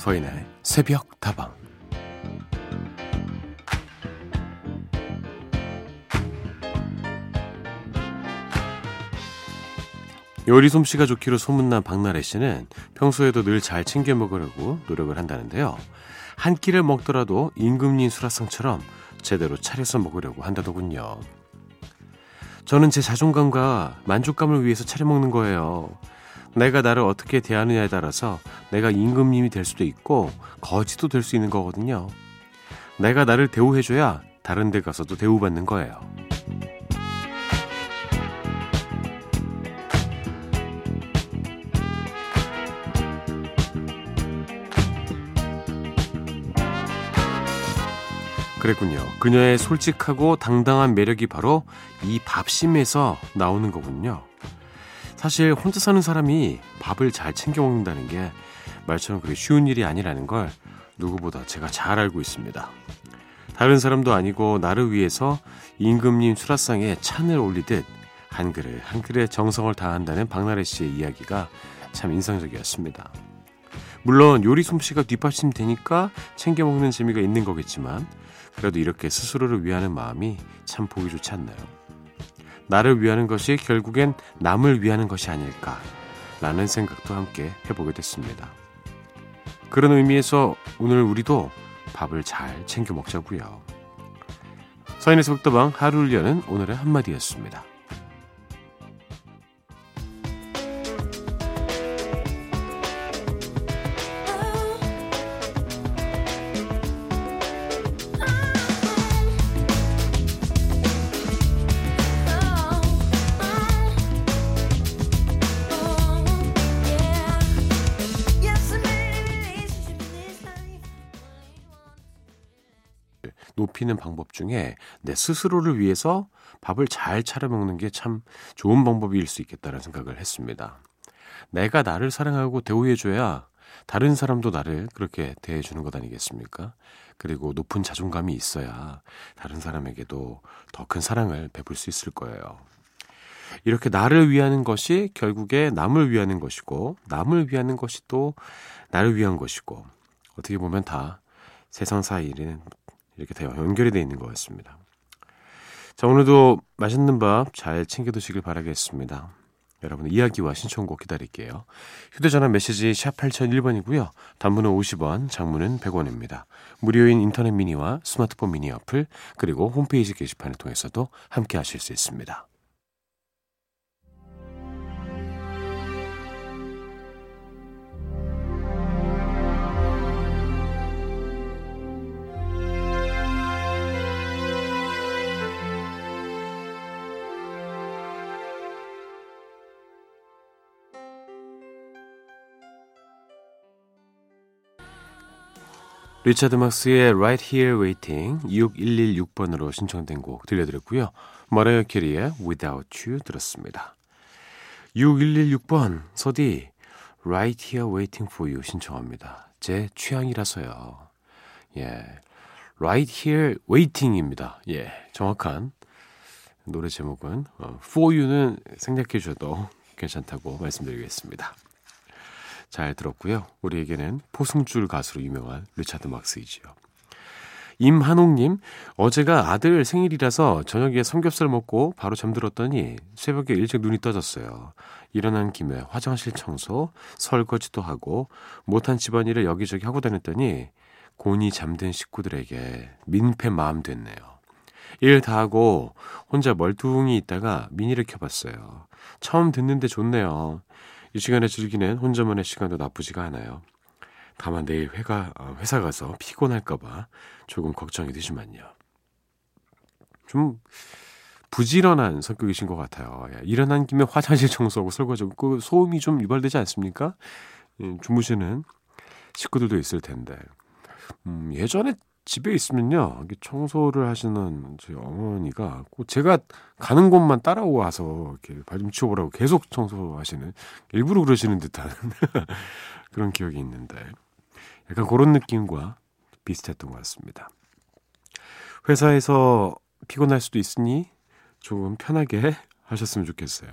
서인의 새벽 다방 요리 솜씨가 좋기로 소문난 박나래 씨는 평소에도 늘 잘 챙겨 먹으려고 노력을 한다는데요. 한 끼를 먹더라도 임금님 수라상처럼 제대로 차려서 먹으려고 한다더군요. 저는 제 자존감과 만족감을 위해서 차려 먹는 거예요. 내가 나를 어떻게 대하느냐에 따라서 내가 임금님이 될 수도 있고 거지도 될 수 있는 거거든요. 내가 나를 대우해줘야 다른 데 가서도 대우받는 거예요. 그랬군요. 그녀의 솔직하고 당당한 매력이 바로 이 밥심에서 나오는 거군요. 사실 혼자 사는 사람이 밥을 잘 챙겨 먹는다는 게 말처럼 그게 쉬운 일이 아니라는 걸 누구보다 제가 잘 알고 있습니다. 다른 사람도 아니고 나를 위해서 임금님 수라상에 찬을 올리듯 한 그릇 한 그릇 정성을 다한다는 박나래 씨의 이야기가 참 인상적이었습니다. 물론 요리 솜씨가 뒷받침 되니까 챙겨 먹는 재미가 있는 거겠지만 그래도 이렇게 스스로를 위하는 마음이 참 보기 좋지 않나요? 나를 위하는 것이 결국엔 남을 위하는 것이 아닐까라는 생각도 함께 해보게 됐습니다. 그런 의미에서 오늘 우리도 밥을 잘 챙겨 먹자고요. 서인의 속도방 하루를 여는 오늘의 한마디였습니다. 높이는 방법 중에 내 스스로를 위해서 밥을 잘 차려 먹는 게 참 좋은 방법일 수 있겠다는 생각을 했습니다. 내가 나를 사랑하고 대우해줘야 다른 사람도 나를 그렇게 대해주는 것 아니겠습니까? 그리고 높은 자존감이 있어야 다른 사람에게도 더 큰 사랑을 베풀 수 있을 거예요. 이렇게 나를 위하는 것이 결국에 남을 위하는 것이고, 남을 위하는 것이 또 나를 위한 것이고, 어떻게 보면 다 세상 사이에는 이렇게 다 연결이 되어 있는 것 같습니다. 자, 오늘도 맛있는 밥 잘 챙겨 드시길 바라겠습니다. 여러분의 이야기와 신청곡 기다릴게요. 휴대전화 메시지 샵 8001번이고요. 단문은 50원, 장문은 100원입니다. 무료인 인터넷 미니와 스마트폰 미니 어플, 그리고 홈페이지 게시판을 통해서도 함께 하실 수 있습니다. 리차드 막스의 Right Here Waiting 6116번으로 신청된 곡 들려드렸고요. 머라이어 캐리의 Without You 들었습니다. 6116번 서디 Right Here Waiting For You 신청합니다. 제 취향이라서요. 예, Right Here Waiting입니다. 예, 정확한 노래 제목은 어, For You는 생략해 주셔도 괜찮다고 말씀드리겠습니다. 잘 들었고요. 우리에게는 포승줄 가수로 유명한 리차드 막스이지요. 임한옥님, 어제가 아들 생일이라서 저녁에 삼겹살 먹고 바로 잠들었더니 새벽에 일찍 눈이 떠졌어요. 일어난 김에 화장실 청소, 설거지도 하고 못한 집안일을 여기저기 하고 다녔더니 곤히 잠든 식구들에게 민폐 마음 됐네요. 일 다 하고 혼자 멀뚱히 있다가 미니를 켜봤어요. 처음 듣는데 좋네요. 이 시간에 즐기는 혼자만의 시간도 나쁘지가 않아요. 다만 내일 회가, 어, 회사 가서 피곤할까봐 조금 걱정이 되지만요. 좀 부지런한 성격이신 것 같아요. 예, 일어난 김에 화장실 청소하고 설거지하고 그 소음이 좀 유발되지 않습니까? 예, 주무시는 식구들도 있을 텐데. 음, 예전에 집에 있으면요, 청소를 하시는 저희 어머니가 꼭 제가 가는 곳만 따라와서 이렇게 발 좀 치워보라고 계속 청소하시는 일부러 그러시는 듯한 그런 기억이 있는데 약간 그런 느낌과 비슷했던 것 같습니다. 회사에서 피곤할 수도 있으니 조금 편하게 하셨으면 좋겠어요.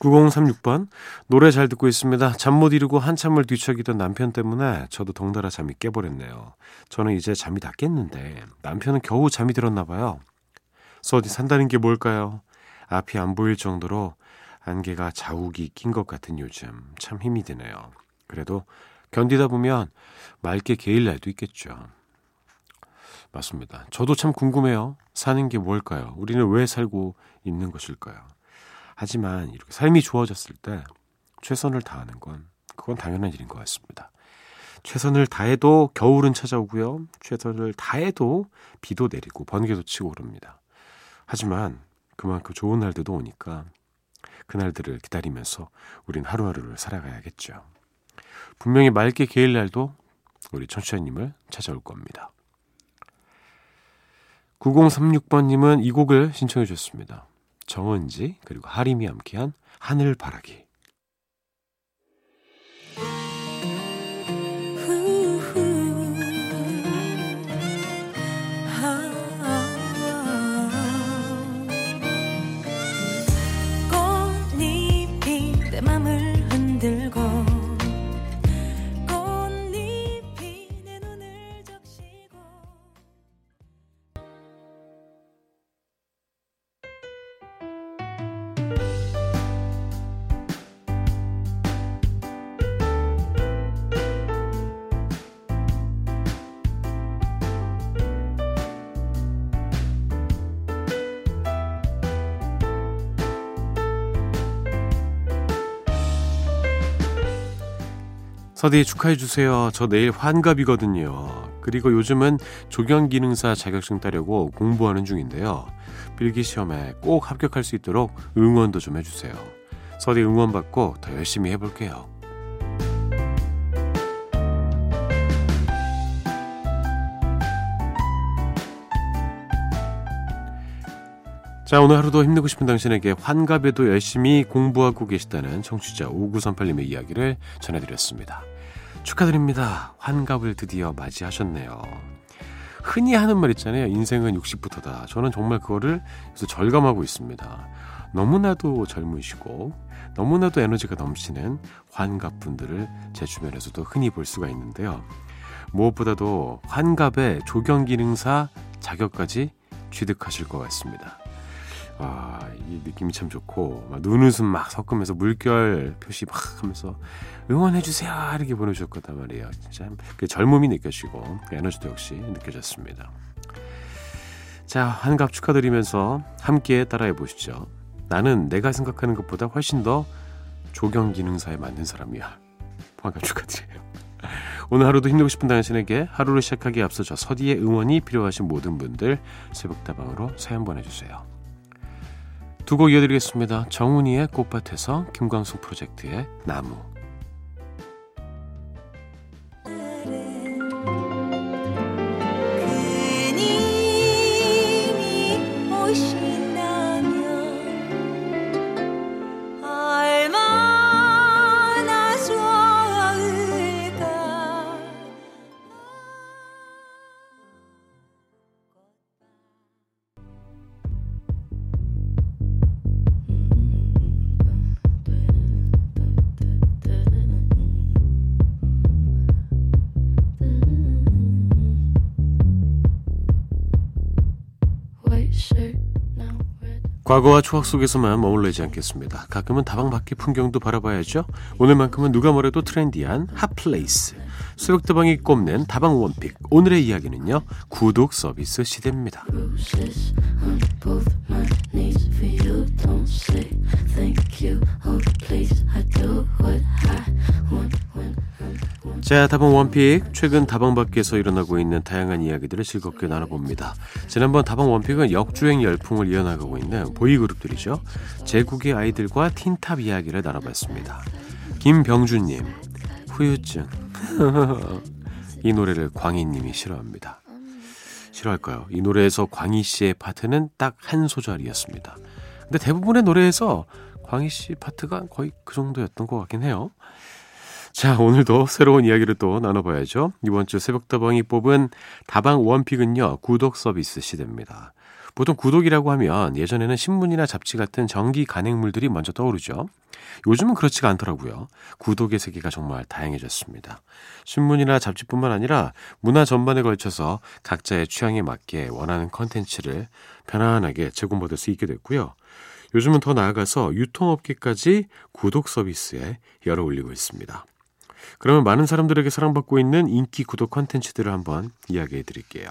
9036번 노래 잘 듣고 있습니다. 잠 못 이루고 한참을 뒤척이던 남편 때문에 저도 덩달아 잠이 깨버렸네요. 저는 이제 잠이 다 깼는데 남편은 겨우 잠이 들었나 봐요. 서디 산다는 게 뭘까요? 앞이 안 보일 정도로 안개가 자욱이 낀 것 같은 요즘 참 힘이 드네요. 그래도 견디다 보면 맑게 개일 날도 있겠죠. 맞습니다. 저도 참 궁금해요. 사는 게 뭘까요? 우리는 왜 살고 있는 것일까요? 하지만 이렇게 삶이 좋아졌을 때 최선을 다하는 건 그건 당연한 일인 것 같습니다. 최선을 다해도 겨울은 찾아오고요. 최선을 다해도 비도 내리고 번개도 치고 그럽니다. 하지만 그만큼 좋은 날들도 오니까 그날들을 기다리면서 우린 하루하루를 살아가야겠죠. 분명히 맑게 개일 날도 우리 천추자님을 찾아올 겁니다. 9036번님은 이 곡을 신청해 주셨습니다. 정은지 그리고 하림이 함께한 하늘바라기 서디 축하해주세요. 저 내일 환갑이거든요. 그리고 요즘은 조경기능사 자격증 따려고 공부하는 중인데요. 필기 시험에 꼭 합격할 수 있도록 응원도 좀 해주세요. 서디 응원받고 더 열심히 해볼게요. 자, 오늘 하루도 힘내고 싶은 당신에게 환갑에도 열심히 공부하고 계시다는 청취자 5938님의 이야기를 전해드렸습니다. 축하드립니다. 환갑을 드디어 맞이하셨네요. 흔히 하는 말 있잖아요. 인생은 60부터다. 저는 정말 그거를 절감하고 있습니다. 너무나도 젊으시고 너무나도 에너지가 넘치는 환갑분들을 제 주변에서도 흔히 볼 수가 있는데요. 무엇보다도 환갑에 조경기능사 자격까지 취득하실 것 같습니다. 아, 이 느낌이 참 좋고, 막 눈웃음 막 섞으면서 물결 표시 막 하면서 응원해 주세요! 이렇게 보내주셨단 거 말이에요. 진짜 그 젊음이 느껴지고, 그 에너지도 역시 느껴졌습니다. 자, 한갑 축하드리면서 함께 따라해 보시죠. 나는 내가 생각하는 것보다 훨씬 더 조경 기능사에 맞는 사람이야. 환갑 축하드려요. 오늘 하루도 힘내고 싶은 당신에게 하루를 시작하기에 앞서 저 서디의 응원이 필요하신 모든 분들 새벽다방으로 사연 보내주세요. 두 곡 이어드리겠습니다. 정훈이의 꽃밭에서 김광숙 프로젝트의 나무 과거와 추억 속에서만 머물러있지 않겠습니다. 가끔은 다방 밖의 풍경도 바라봐야죠. 오늘만큼은 누가 뭐래도 trendy한 hot place. 새벽다방이 꼽는 다방 one pick. 오늘의 이야기는요. 구독 서비스 시대입니다. 자, 다방 one pick. 최근 다방 밖에서 일어나고 있는 다양한 이야기들을 즐겁게 나눠봅니다. 지난번 다방 원픽은 역주행 열풍을 이어나가고 있는 보이그룹들이죠. 제국의 아이들과 틴탑 이야기를 나눠봤습니다. 김병준님, 후유증. 이 노래를 광희님이 싫어합니다. 싫어할까요? 이 노래에서 광희 씨의 파트는 딱 한 소절이었습니다. 근데 대부분의 노래에서 광희 씨 파트가 거의 그 정도였던 것 같긴 해요. 자, 오늘도 새로운 이야기를 또 나눠봐야죠. 이번 주 새벽다방이 뽑은 다방 원픽은요, 구독 서비스 시대입니다. 보통 구독이라고 하면 예전에는 신문이나 잡지 같은 정기 간행물들이 먼저 떠오르죠. 요즘은 그렇지가 않더라고요. 구독의 세계가 정말 다양해졌습니다. 신문이나 잡지뿐만 아니라 문화 전반에 걸쳐서 각자의 취향에 맞게 원하는 컨텐츠를 편안하게 제공받을 수 있게 됐고요. 요즘은 더 나아가서 유통업계까지 구독 서비스에 열어 올리고 있습니다. 그러면 많은 사람들에게 사랑받고 있는 인기 구독 컨텐츠들을 한번 이야기해 드릴게요.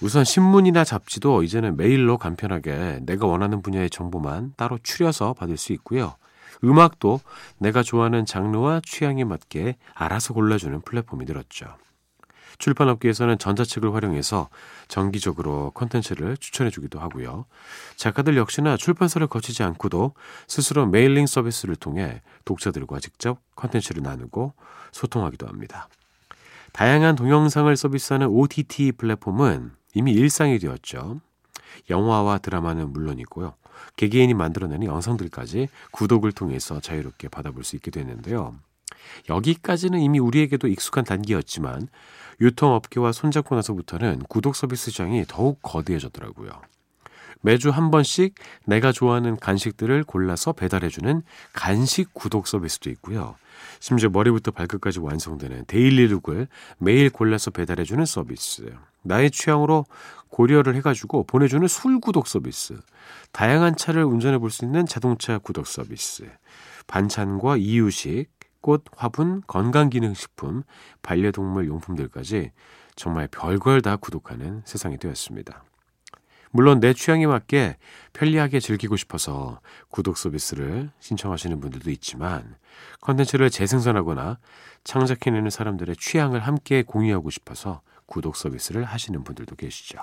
우선 신문이나 잡지도 이제는 메일로 간편하게 내가 원하는 분야의 정보만 따로 추려서 받을 수 있고요. 음악도 내가 좋아하는 장르와 취향에 맞게 알아서 골라주는 플랫폼이 늘었죠. 출판업계에서는 전자책을 활용해서 정기적으로 콘텐츠를 추천해주기도 하고요. 작가들 역시나 출판사를 거치지 않고도 스스로 mailing 서비스를 통해 독자들과 직접 콘텐츠를 나누고 소통하기도 합니다. 다양한 동영상을 서비스하는 OTT 플랫폼은 이미 일상이 되었죠. 영화와 드라마는 물론이고요. 개개인이 만들어내는 영상들까지 구독을 통해서 자유롭게 받아볼 수 있게 되는데요. 여기까지는 이미 우리에게도 익숙한 단계였지만 유통업계와 손잡고 나서부터는 구독 서비스 시장이 더욱 거대해졌더라고요. 매주 한 번씩 내가 좋아하는 간식들을 골라서 배달해주는 간식 구독 서비스도 있고요. 심지어 머리부터 발끝까지 완성되는 daily look을 매일 골라서 배달해주는 서비스. 나의 취향으로 고려를 해가지고 보내주는 술 구독 서비스. 다양한 차를 운전해 볼 수 있는 자동차 구독 서비스. 반찬과 이유식, 꽃, 화분, 건강기능식품, 반려동물 용품들까지 정말 별걸 다 구독하는 세상이 되었습니다. 물론 내 취향에 맞게 편리하게 즐기고 싶어서 구독 서비스를 신청하시는 분들도 있지만 컨텐츠를 재생산하거나 창작해내는 사람들의 취향을 함께 공유하고 싶어서 구독 서비스를 하시는 분들도 계시죠.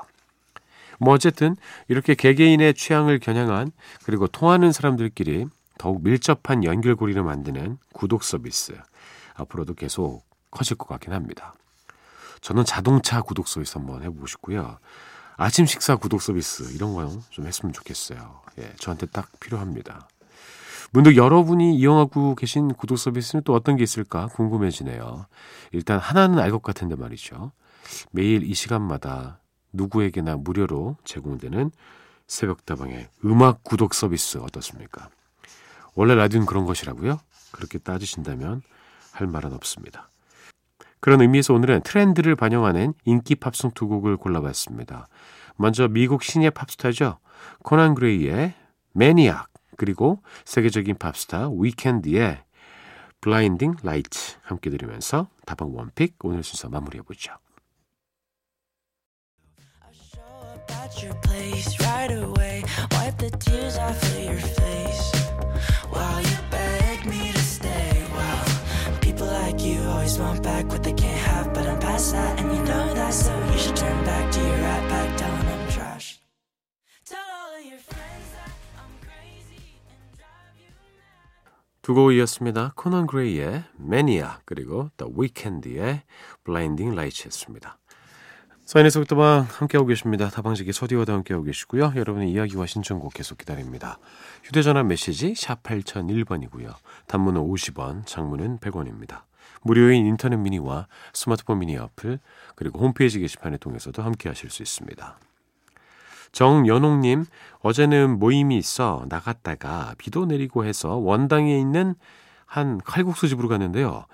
뭐 어쨌든 이렇게 개개인의 취향을 겨냥한 그리고 통하는 사람들끼리 더욱 밀접한 연결고리를 만드는 구독 서비스 앞으로도 계속 커질 것 같긴 합니다. 저는 자동차 구독 서비스 한번 해보고 싶고요. 아침 식사 구독 서비스 이런 거 좀 했으면 좋겠어요. 예, 저한테 딱 필요합니다. 문득 여러분이 이용하고 계신 구독 서비스는 또 어떤 게 있을까 궁금해지네요. 일단 하나는 알 것 같은데 말이죠. 매일 이 시간마다 누구에게나 무료로 제공되는 새벽다방의 음악 구독 서비스 어떻습니까? 원래 라디오는 그런 것이라고요? 그렇게 따지신다면 할 말은 없습니다. 그런 의미에서 오늘은 트렌드를 반영하는 인기 팝송 두 곡을 골라봤습니다. 먼저 미국 신예 팝스타죠. 코난 그레이의 Maniac 그리고 세계적인 팝스타 위켄드의 Blinding Lights 함께 들으면서 다방 one pick 오늘 순서 마무리해보죠. Back what they can't have, but I'm past that, and you know that, so you should turn back to your right back down I'm trash. Tell all of your friends that I'm crazy and drive you mad. 두곡 이었습니다. 코넌 그레이의 매니아 그리고 The Weeknd의 Blinding Lights였습니다. 사인의 속도방 함께하고 계십니다. 다방지기 서디와도 함께하고 계시고요. 여러분의 이야기와 신청곡 계속 기다립니다. 휴대전화 메시지 샵 8001번이고요. 단문은 50원, 장문은 100원입니다. 무료인 인터넷 미니와 스마트폰 미니 어플 그리고 홈페이지 게시판을 통해서도 함께 하실 수 있습니다. 정연옥님, 어제는 모임이 있어 나갔다가 비도 내리고 해서 원당에 있는 한 칼국수 집으로 갔는데요.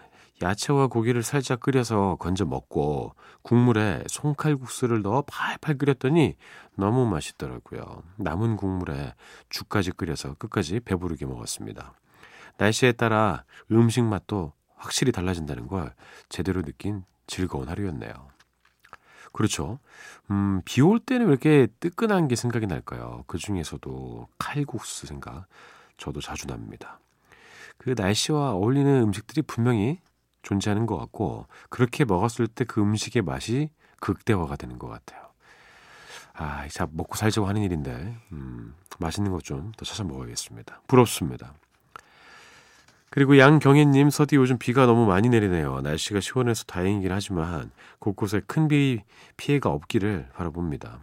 야채와 고기를 살짝 끓여서 건져 먹고 국물에 송칼국수를 넣어 팔팔 끓였더니 너무 맛있더라고요. 남은 국물에 죽까지 끓여서 끝까지 배부르게 먹었습니다. 날씨에 따라 음식 맛도 확실히 달라진다는 걸 제대로 느낀 즐거운 하루였네요. 그렇죠. 음, 비 올 때는 왜 이렇게 뜨끈한 게 생각이 날까요? 그 중에서도 칼국수 생각 저도 자주 납니다. 그 날씨와 어울리는 음식들이 분명히 존재하는 것 같고 그렇게 먹었을 때 그 음식의 맛이 극대화가 되는 것 같아요. 아, 참 먹고 살자고 하는 일인데 음, 맛있는 것 좀 더 찾아 먹어야겠습니다. 부럽습니다. 그리고 양경혜님, 서디 요즘 비가 너무 많이 내리네요. 날씨가 시원해서 다행이긴 하지만 곳곳에 큰 비 피해가 없기를 바라봅니다.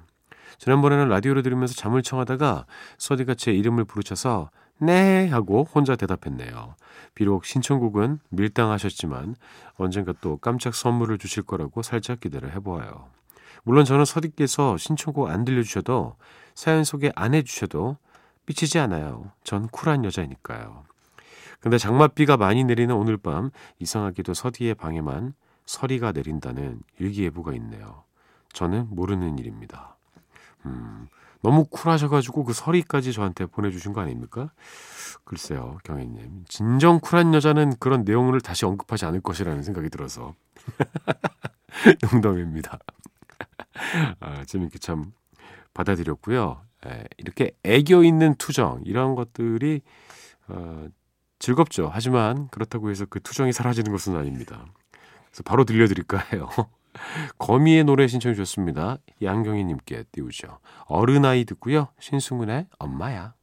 지난번에는 라디오를 들으면서 잠을 청하다가 서디가 제 이름을 부르셔서 네 하고 혼자 대답했네요. 비록 신청곡은 밀당하셨지만 언젠가 또 깜짝 선물을 주실 거라고 살짝 기대를 해보아요. 물론 저는 서디께서 신청곡 안 들려주셔도 사연 소개 안 해주셔도 삐치지 않아요. 전 쿨한 여자니까요. 근데 장맛비가 많이 내리는 오늘 밤 이상하게도 서디의 방에만 서리가 내린다는 일기예보가 있네요. 저는 모르는 일입니다. 음, 너무 쿨하셔가지고 그 서리까지 저한테 보내주신 거 아닙니까? 글쎄요, 경혜님. 진정 쿨한 여자는 그런 내용을 다시 언급하지 않을 것이라는 생각이 들어서. 농담입니다. 아, 재밌게 참 받아들였고요. 에, 이렇게 애교 있는 투정, 이런 것들이, 어, 즐겁죠. 하지만 그렇다고 해서 그 투정이 사라지는 것은 아닙니다. 그래서 바로 들려드릴까 해요. 거미의 노래 신청해 주셨습니다. 양경희님께 띄우죠. 어른아이 듣고요. 신승훈의 엄마야.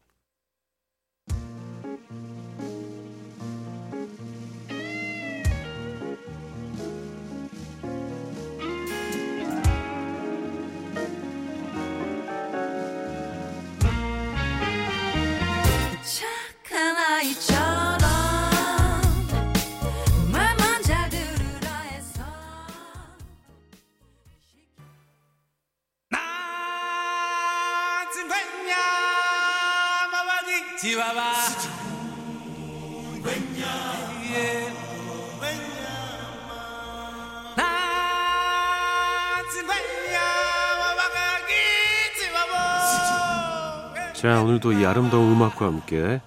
자, 오늘도 이 아름다운 음악과 함께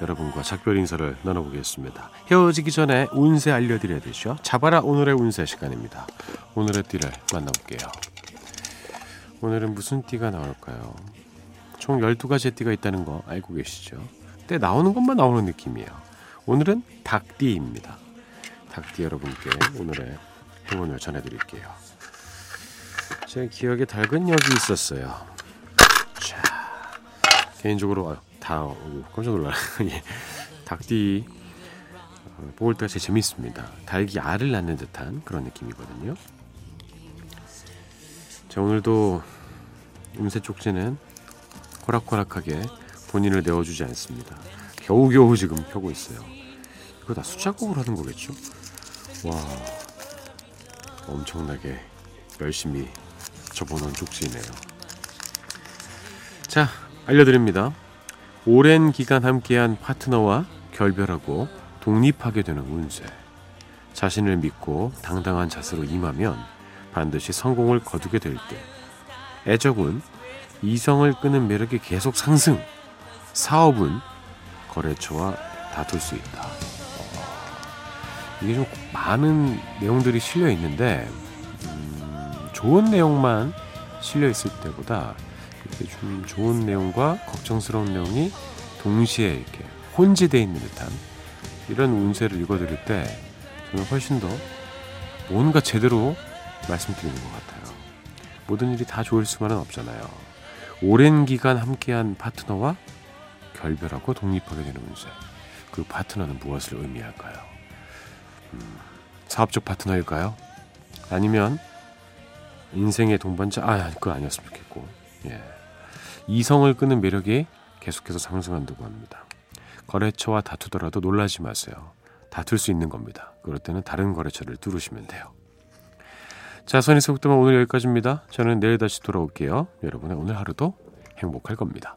여러분과 작별 인사를 나눠보겠습니다. 헤어지기 전에 운세 알려드려야 되죠. 잡아라 오늘의 운세 시간입니다. 오늘의 띠를 만나볼게요. 오늘은 무슨 띠가 나올까요? 총 12가지의 띠가 있다는 거 알고 계시죠? 때 나오는 것만 나오는 느낌이에요. 오늘은 닭띠입니다. 닭띠 여러분께 오늘의 행운을 전해드릴게요. 제 기억에 닭은 여기 있었어요. 자, 개인적으로 아, 다 깜짝 놀라요. 예. 닭띠 어, 뽑을 때가 제일 재밌습니다. 닭이 알을 낳는 듯한 그런 느낌이거든요. 자, 오늘도 음세 쪽지는 호락호락하게 본인을 내어주지 않습니다. 겨우겨우 지금 펴고 있어요. 이거 다 수작곡을 하는 거겠죠? 와, 엄청나게 열심히 접어놓은 쪽지네요. 자, 알려드립니다. 오랜 기간 함께한 파트너와 결별하고 독립하게 되는 운세. 자신을 믿고 당당한 자세로 임하면 반드시 성공을 거두게 될 때. 애적은 이성을 끄는 매력이 계속 상승. 사업은 거래처와 다툴 수 있다. 이게 좀 많은 내용들이 실려 있는데 음, 좋은 내용만 실려 있을 때보다 좀 좋은 내용과 걱정스러운 내용이 동시에 이렇게 혼재되어 있는 듯한 이런 운세를 읽어드릴 때 저는 훨씬 더 뭔가 제대로 말씀드리는 것 같아요. 모든 일이 다 좋을 수만은 없잖아요. 오랜 기간 함께한 파트너와 결별하고 독립하게 되는 운세. 그 파트너는 무엇을 의미할까요? 음, 사업적 파트너일까요? 아니면 인생의 동반자? 아, 그건 아니었으면 좋겠고. 예. 이성을 끄는 매력이 계속해서 상승한다고 합니다. 거래처와 다투더라도 놀라지 마세요. 다툴 수 있는 겁니다. 그럴 때는 다른 거래처를 뚫으시면 돼요. 자, 선의 속도만 오늘 여기까지입니다. 저는 내일 다시 돌아올게요. 여러분의 오늘 하루도 행복할 겁니다.